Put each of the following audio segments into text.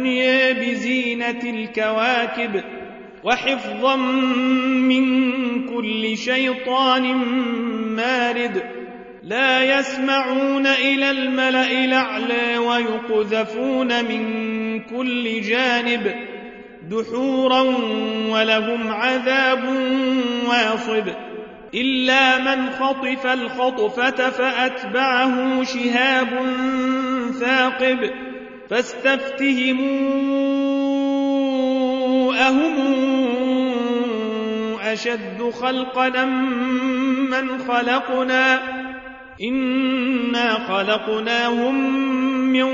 الدنيا بزينة الكواكب وحفظا من كل شيطان مارد لا يسمعون إلى الملأ الأعلى ويقذفون من كل جانب دحورا ولهم عذاب واصب إلا من خطف الخطفة فأتبعه شهاب ثاقب فاستفتهموا أهم أشد خلقنا من خلقنا؟ إنا خلقناهم من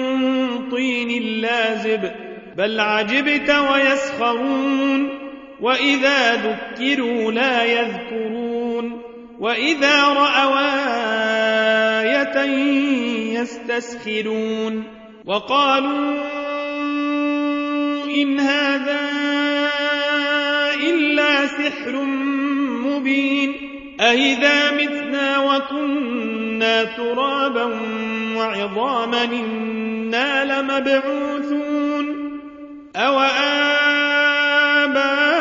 طين لازب بل عجبت ويسخرون. وإذا ذكروا لا يذكرون. وإذا رأوا آية يستسخرون. وقالوا إن هذا إلا سحر مبين أئذا متنا وكنا ترابا وعظاما إنا لمبعوثون أو آباؤنا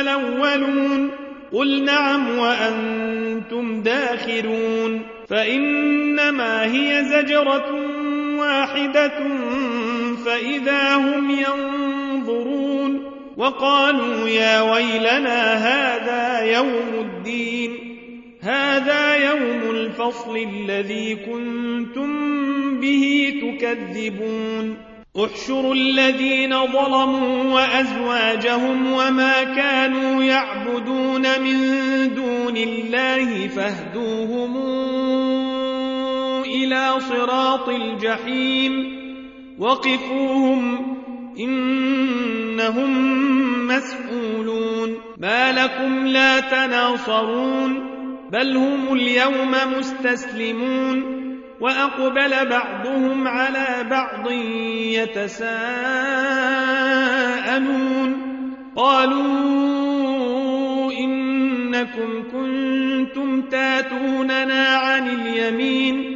الأولون قل نعم وأنتم داخرون فإنما هي زجرة واحدة فإذا هم ينظرون وقالوا يا ويلنا هذا يوم الدين. هذا يوم الفصل الذي كنتم به تكذبون. احشروا الذين ظلموا وأزواجهم وما كانوا يعبدون من دون الله فاهدوهم إلى صراط الجحيم. وقفوهم إنهم مسؤولون. ما لكم لا تناصرون بل هم اليوم مستسلمون. وأقبل بعضهم على بعض يتساءلون. قالوا إنكم كنتم تاتوننا عن اليمين.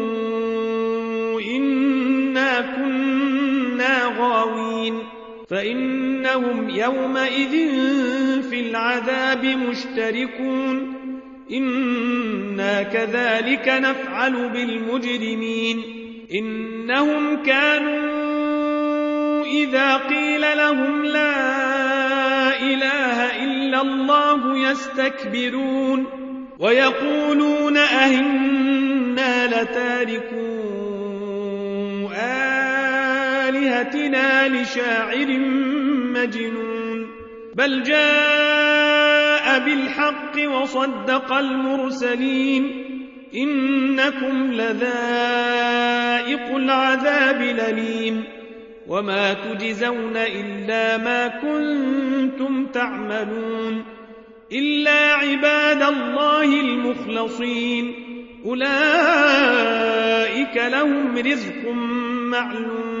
فإنهم يومئذ في العذاب مشتركون. إنا كذلك نفعل بالمجرمين. إنهم كانوا إذا قيل لهم لا إله إلا الله يستكبرون ويقولون أهنا لتاركوا آلهتنا لشاعر مجنون بل جاء بالحق وصدق المرسلين إنكم لذائق العذاب لليم وما تجزون إلا ما كنتم تعملون إلا عباد الله المخلصين أولئك لهم رزق معلوم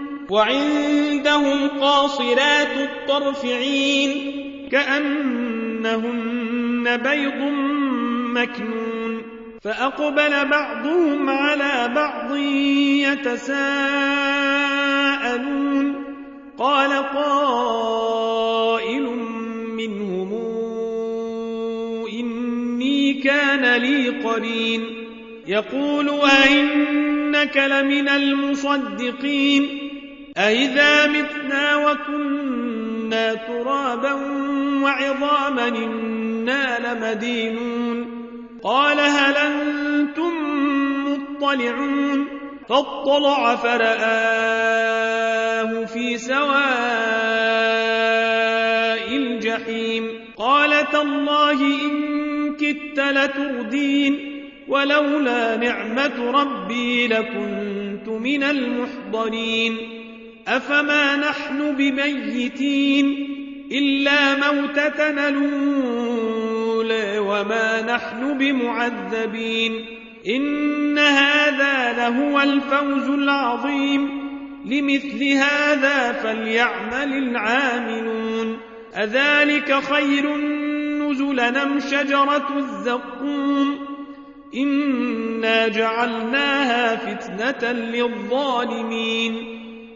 وعندهم قاصرات الطرف عين كأنهن بيض مكنون فأقبل بعضهم على بعض يتساءلون قال قائل منهم إني كان لي قرين يقول أئنك لمن المصدقين أئذا متنا وكنا ترابا وعظاما إنا لمدينون. قال هل أنتم مطلعون؟ فاطلع فرآه في سواء الجحيم. قال تالله إن كدت لتردين ولولا نعمة ربي لكنت من المحضرين. أفما نحن بميتين إلا موتتنا الأولى وما نحن بمعذبين إن هذا لهو الفوز العظيم لمثل هذا فليعمل العاملون أذلك خير نزلا نم شجرة الزقوم إنا جعلناها فتنة للظالمين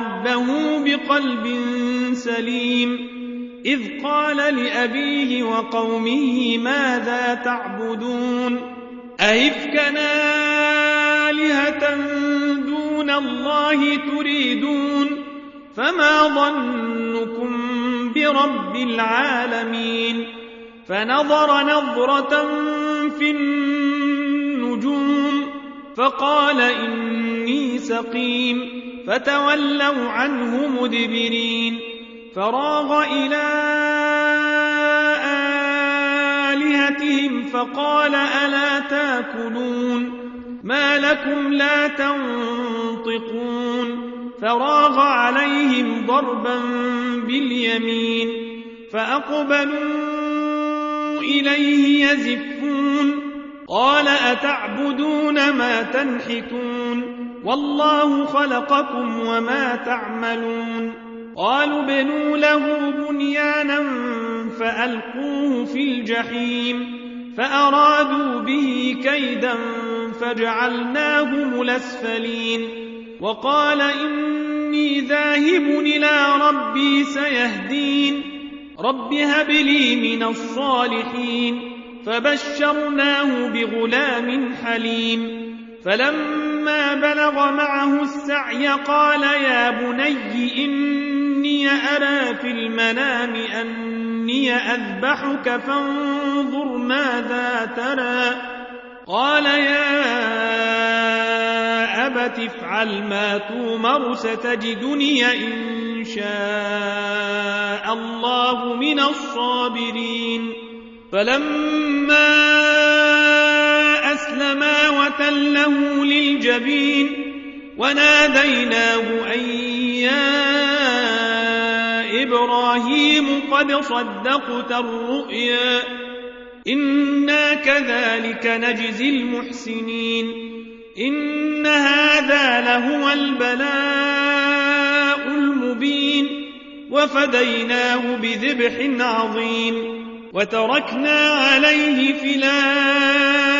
ربه بقلب سليم. إذ قال لأبيه وقومه ماذا تعبدون؟ أئفكنا آلهة دون الله تريدون؟ فما ظنكم برب العالمين؟ فنظر نظرة في النجوم فقال إني سقيم. فتولوا عنه مدبرين. فراغ إلى آلهتهم فقال ألا تأكلون؟ ما لكم لا تنطقون. فراغ عليهم ضربا باليمين فأقبلوا إليه يزفون. قال أتعبدون ما تنحتون؟ والله خلقكم وما تعملون. قالوا بنوا له بنيانا فألقوه في الجحيم فأرادوا به كيدا فجعلناهم الأسفلين. وقال إني ذاهب إلى ربي سيهدين. رب هب لي من الصالحين فبشرناه بغلام حليم. فلما بلغ معه السعي قال يا بني إني أرى في المنام أني أذبحك فانظر ماذا ترى. قال يا أبت افعل ما تومر ستجدني إن شاء الله من الصابرين. فلما أسلما وتله للجبين وناديناه أن يا إبراهيم قد صدقت الرؤيا إنا كذلك نجزي المحسنين إن هذا لهو البلاء المبين وفديناه بذبح عظيم وتركنا عليه الآخرين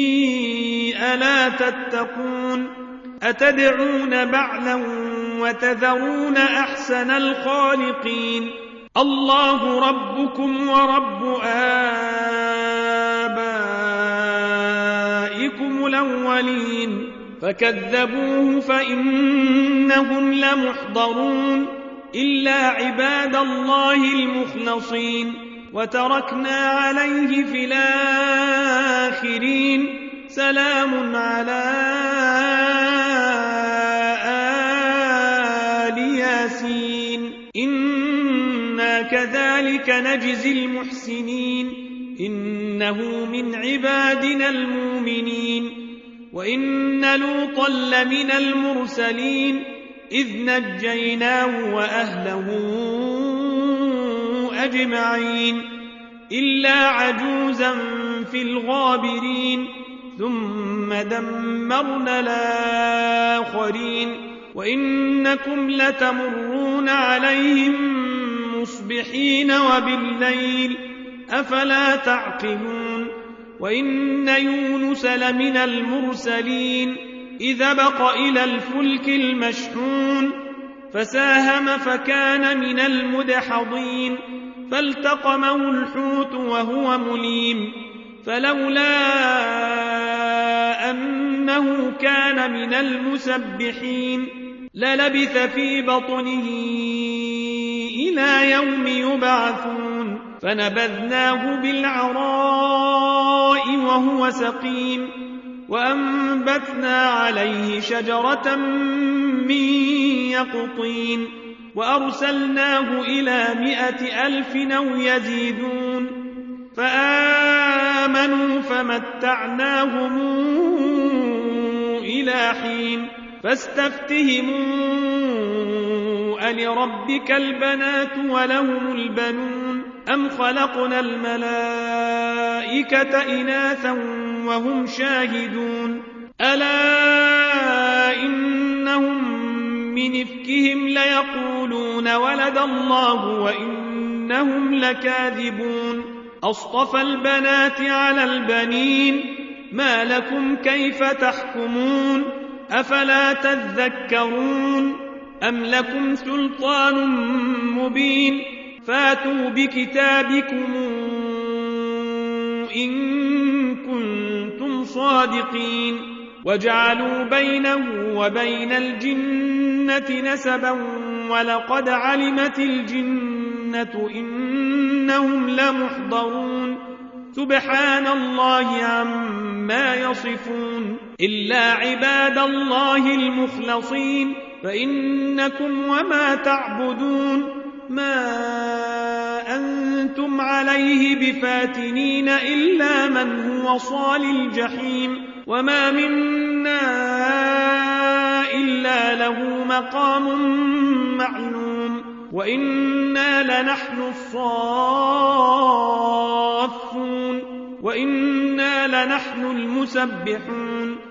ألا تتقون أتدعون بعلا وتذرون أحسن الخالقين الله ربكم ورب آبائكم الأولين فكذبوه فإنهم لمحضرون إلا عباد الله المخلصين وتركنا عليه في الآخرين سلام على آل ياسين. إنا كذلك نجزي المحسنين. إنه من عبادنا المؤمنين. وإن لوطا لمن المرسلين. إذ نجيناه وأهله أجمعين. إلا عجوزا في الغابرين. ثم دمرنا الآخرين وإنكم لتمرون عليهم مصبحين وبالليل أفلا تعقلون وإن يونس لمن المرسلين إذا بق إلى الفلك المشحون فساهم فكان من المدحضين فالتقمه الحوت وهو مليم فلولا أنه كان من المسبحين. للبث في بطنه إلى يوم يبعثون. فنبذناه بالعراء وهو سقيم. وأنبتنا عليه شجرة من يقطين. وأرسلناه إلى مائة ألف أو يزيدون. فآمنوا فمتعناهم حين فاستفتهموا ألربك البنات ولهم البنون؟ أم خلقنا الملائكة إناثا وهم شاهدون؟ ألا إنهم من إفكهم ليقولون ولد الله وإنهم لكاذبون؟ أصطفى البنات على البنين ما لكم كيف تحكمون؟ أفلا تذكرون أم لكم سلطان مبين؟ فاتوا بكتابكم إن كنتم صادقين. وجعلوا بينه وبين الجنة نسبا ولقد علمت الجنة إنهم لمحضرون. سبحان الله عما يصفون. إلا عباد الله المخلصين فإنكم وما تعبدون. ما أنتم عليه بفاتنين إلا من هو صال الجحيم. وما منا إلا له مقام معلوم. وإنا لنحن الصافون. وإنا لنحن المسبحون.